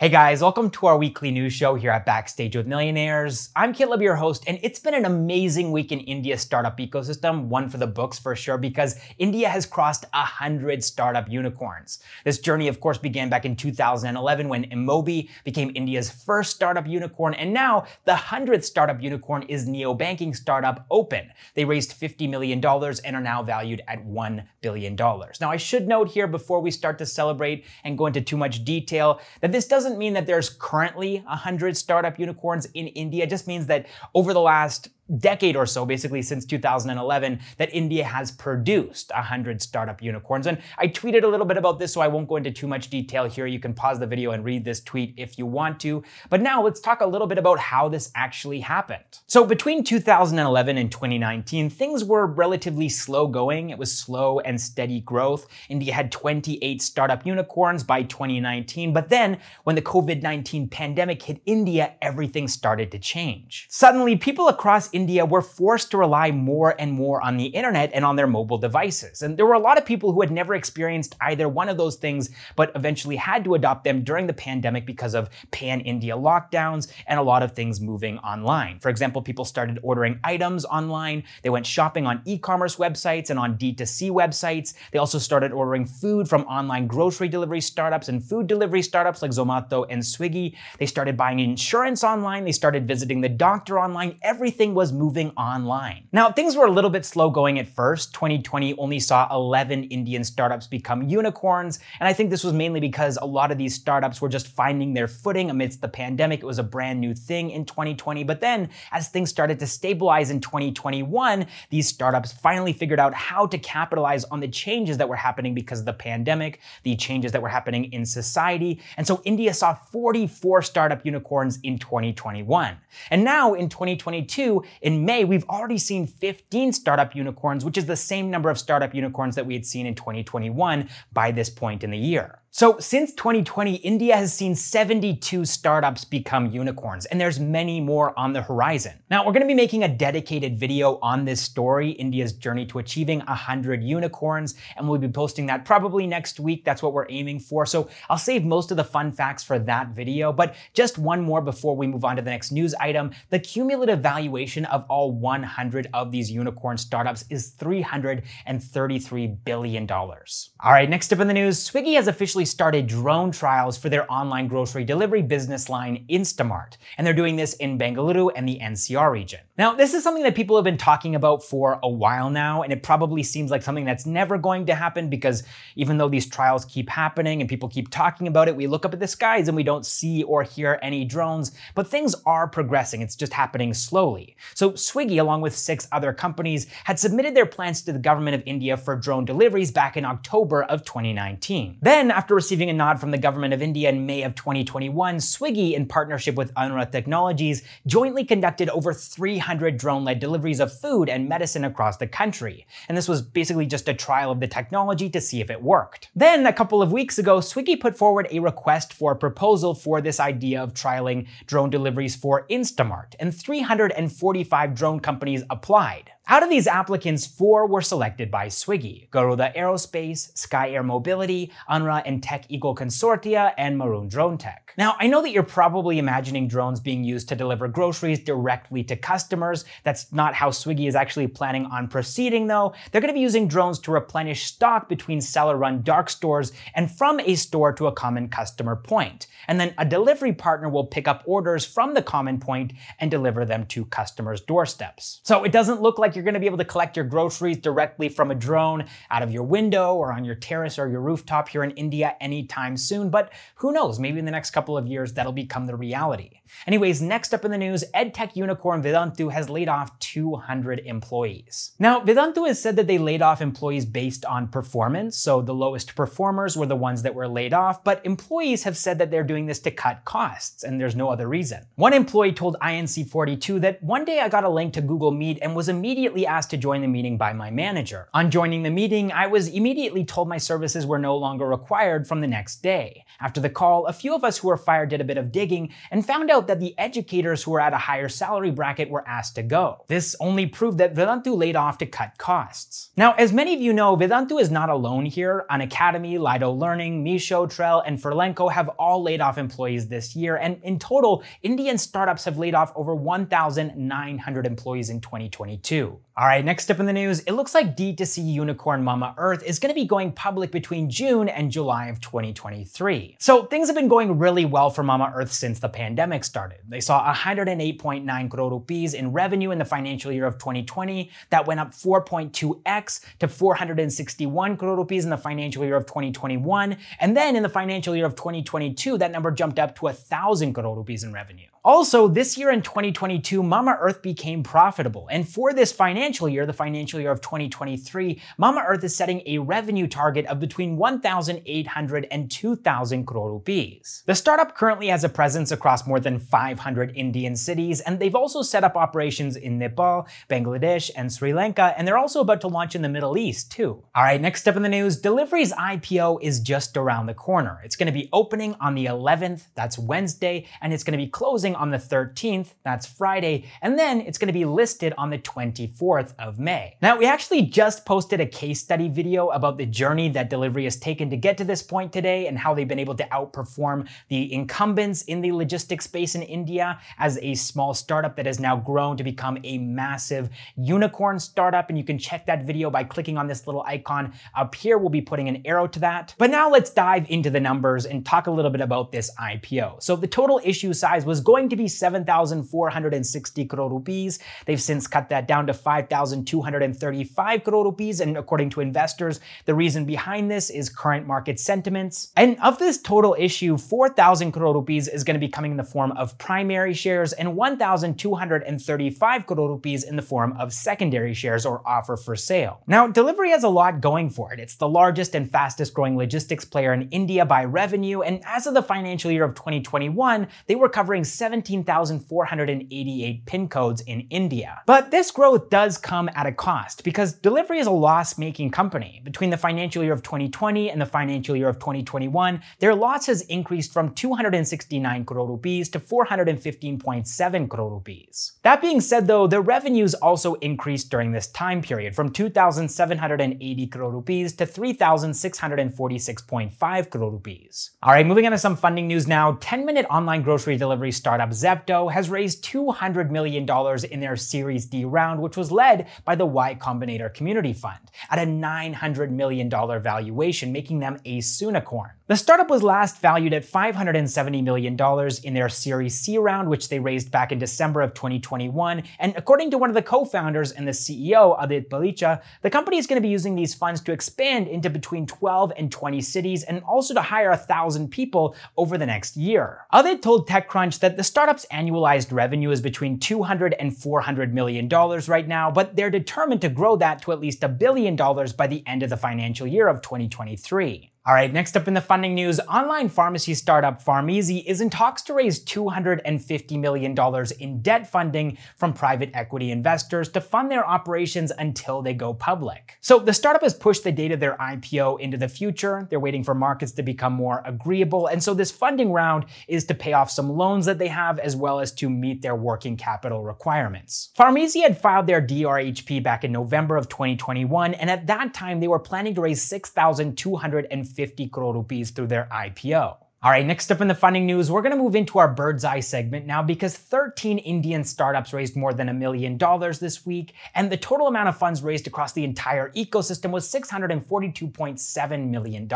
Hey guys, welcome to our weekly news show here at Backstage with Millionaires. I'm Caleb, your host, and it's been an amazing week in India's startup ecosystem, one for the books for sure, because India has crossed 100 startup unicorns. This journey, of course, began back in 2011 when InMobi became India's first startup unicorn, and now the 100th startup unicorn is neo-banking startup Open. They raised $50 million and are now valued at $1 billion. Now, I should note here before we start to celebrate and go into too much detail that this doesn't doesn't mean that there's currently 100 startup unicorns in India. It just means that over the last decade or so, basically since 2011, that India has produced 100 startup unicorns. And I tweeted a little bit about this, so I won't go into too much detail here. You can pause the video and read this tweet if you want to. But now let's talk a little bit about how this actually happened. So between 2011 and 2019, things were relatively slow going. It was slow and steady growth. India had 28 startup unicorns by 2019. But then when the COVID 19 pandemic hit India, everything started to change. Suddenly, people across India were forced to rely more and more on the internet and on their mobile devices. And there were a lot of people who had never experienced either one of those things, but eventually had to adopt them during the pandemic because of pan India lockdowns and a lot of things moving online. For example, people started ordering items online, they went shopping on e commerce websites and on D2C websites. They also started ordering food from online grocery delivery startups and food delivery startups like Zomato and Swiggy. They started buying insurance online, they started visiting the doctor online. Everything was was moving online. Now, things were a little bit slow going at first. 2020 only saw 11 Indian startups become unicorns, and I think this was mainly because a lot of these startups were just finding their footing amidst the pandemic. It was a brand new thing in 2020, but then as things started to stabilize in 2021, these startups finally figured out how to capitalize on the changes that were happening because of the pandemic, the changes that were happening in society. And so India saw 44 startup unicorns in 2021. And now in 2022, in May, we've already seen 15 startup unicorns, which is the same number of startup unicorns that we had seen in 2021 by this point in the year. So, since 2020, India has seen 72 startups become unicorns, and there's many more on the horizon. Now, we're going to be making a dedicated video on this story, India's journey to achieving 100 unicorns, and we'll be posting that probably next week. That's what we're aiming for. So, I'll save most of the fun facts for that video, but just one more before we move on to the next news item. The cumulative valuation of all 100 of these unicorn startups is $333 billion. All right, next up in the news, Swiggy has officially actually started drone trials for their online grocery delivery business line, Instamart. And they're doing this in Bengaluru and the NCR region. Now, this is something that people have been talking about for a while now, and it probably seems like something that's never going to happen because even though these trials keep happening and people keep talking about it, we look up at the skies and we don't see or hear any drones, but things are progressing. It's just happening slowly. So Swiggy, along with six other companies, had submitted their plans to the government of India for drone deliveries back in October of 2019. Then, after receiving a nod from the government of India in May of 2021, Swiggy, in partnership with ANRA Technologies, jointly conducted over 300 300 drone led deliveries of food and medicine across the country. And this was basically just a trial of the technology to see if it worked. Then, a couple of weeks ago, Swiggy put forward a request for a proposal for this idea of trialing drone deliveries for Instamart, and 345 drone companies applied. Out of these applicants, four were selected by Swiggy Garuda Aerospace, Sky Air Mobility, ANRA and TechEagle Consortia, and Marut Dronetech. Now, I know that you're probably imagining drones being used to deliver groceries directly to customers. That's not how Swiggy is actually planning on proceeding, though. They're going to be using drones to replenish stock between seller run dark stores and from a store to a common customer point. And then a delivery partner will pick up orders from the common point and deliver them to customers' doorsteps. So it doesn't look like you're going to be able to collect your groceries directly from a drone out of your window or on your terrace or your rooftop here in India anytime soon, but who knows? Maybe in the next couple of years that'll become the reality. Anyways, next up in the news, EdTech unicorn Vedantu has laid off 200 employees. Now, Vedantu has said that they laid off employees based on performance, so the lowest performers were the ones that were laid off, but employees have said that they're doing this to cut costs, and there's no other reason. One employee told INC42 that one day I got a link to Google Meet and was immediately immediately asked to join the meeting by my manager. On joining the meeting, I was immediately told my services were no longer required from the next day. After the call, a few of us who were fired did a bit of digging and found out that the educators who were at a higher salary bracket were asked to go. This only proved that Vedantu laid off to cut costs. Now, as many of you know, Vedantu is not alone here. Unacademy, Lido Learning, Meesho, Trell, and Furlenco have all laid off employees this year, and in total, Indian startups have laid off over 1,900 employees in 2022. All right, next up in the news, it looks like D2C unicorn Mamaearth is going to be going public between June and July of 2023. So things have been going really well for Mamaearth since the pandemic started. They saw 108.9 crore rupees in revenue in the financial year of 2020. That went up 4.2x to 461 crore rupees in the financial year of 2021. And then in the financial year of 2022, that number jumped up to 1,000 crore rupees in revenue. Also, this year in 2022, Mamaearth became profitable. And for this financial year, the financial year of 2023, Mamaearth is setting a revenue target of between 1,800 and 2,000 crore rupees. The startup currently has a presence across more than 500 Indian cities, and they've also set up operations in Nepal, Bangladesh, and Sri Lanka, and they're also about to launch in the Middle East too. All right, next up in the news, Delhivery's IPO is just around the corner. It's going to be opening on the 11th, that's Wednesday, and it's going to be closing on the 13th, that's Friday, and then it's gonna be listed on the 24th of May. Now, we actually just posted a case study video about the journey that Delhivery has taken to get to this point today and how they've been able to outperform the incumbents in the logistics space in India as a small startup that has now grown to become a massive unicorn startup. And you can check that video by clicking on this little icon up here. We'll be putting an arrow to that. But now let's dive into the numbers and talk a little bit about this IPO. So the total issue size was going to be 7,460 crore rupees. They've since cut that down to 5,235 crore rupees. And according to investors, the reason behind this is current market sentiments. And of this total issue, 4,000 crore rupees is going to be coming in the form of primary shares and 1,235 crore rupees in the form of secondary shares or offer for sale. Now, Delhivery has a lot going for it. It's the largest and fastest growing logistics player in India by revenue. And as of the financial year of 2021, they were covering 17 17,488 PIN codes in India. But this growth does come at a cost because Delhivery is a loss making company. Between the financial year of 2020 and the financial year of 2021, their loss has increased from 269 crore rupees to 415.7 crore rupees. That being said, though, their revenues also increased during this time period from 2,780 crore rupees to 3,646.5 crore rupees. All right, moving on to some funding news now. 10 minute online grocery delivery startup Zepto has raised $200 million in their Series D round, which was led by the Y Combinator Continuity Fund at a $900 million valuation, making them a Soonicorn. The startup was last valued at $570 million in their Series C round, which they raised back in December of 2021. And according to one of the co-founders and the CEO, Aadit Palicha, the company is going to be using these funds to expand into between 12 and 20 cities and also to hire 1,000 people over the next year. Aadit told TechCrunch that the startup's annualized revenue is between 200 and 400 million dollars right now, but they're determined to grow that to at least a billion dollars by the end of the financial year of 2023. All right, next up in the funding news, online pharmacy startup PharmEasy is in talks to raise $250 million in debt funding from private equity investors to fund their operations until they go public. So the startup has pushed the date of their IPO into the future. They're waiting for markets to become more agreeable. And so this funding round is to pay off some loans that they have as well as to meet their working capital requirements. PharmEasy had filed their DRHP back in November of 2021, and at that time they were planning to raise 6,250 50 crore rupees through their IPO. All right, next up in the funding news, we're going to move into our bird's eye segment now because 13 Indian startups raised more than a million dollars this week, and the total amount of funds raised across the entire ecosystem was $642.7 million.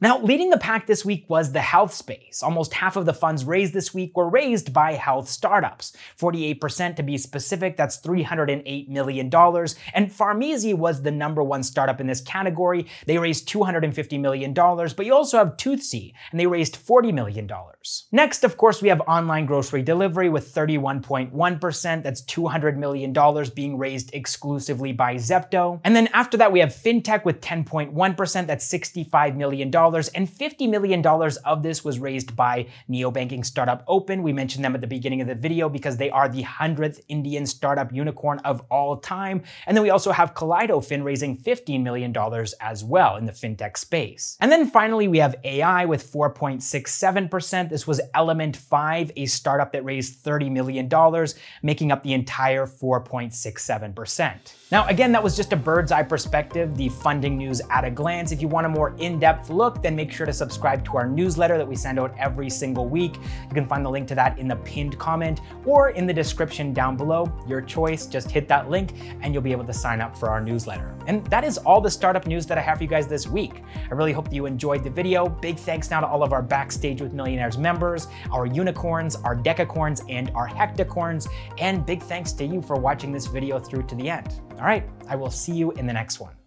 Now, leading the pack this week was the health space. Almost half of the funds raised this week were raised by health startups. 48% to be specific, that's $308 million. And PharmEasy was the number one startup in this category. They raised $250 million, but you also have Toothsi, and they raised raised $40 million. Next, of course, we have online grocery delivery with 31.1%. That's $200 million being raised exclusively by Zepto. And then after that, we have fintech with 10.1%. That's $65 million. And $50 million of this was raised by neobanking startup Open. We mentioned them at the beginning of the video because they are the 100th Indian startup unicorn of all time. And then we also have KaleidoFin raising $15 million as well in the fintech space. And then finally, we have AI with 4.67%. This was Element 5, a startup that raised $30 million, making up the entire 4.67%. Now, again, that was just a bird's eye perspective, the funding news at a glance. If you want a more in depth look, then make sure to subscribe to our newsletter that we send out every single week. You can find the link to that in the pinned comment or in the description down below. Your choice, just hit that link and you'll be able to sign up for our newsletter. And that is all the startup news that I have for you guys this week. I really hope that you enjoyed the video. Big thanks now to all of our Backstage with Millionaires members, our unicorns, our decacorns, and our hectocorns. And big thanks to you for watching this video through to the end. All right, I will see you in the next one.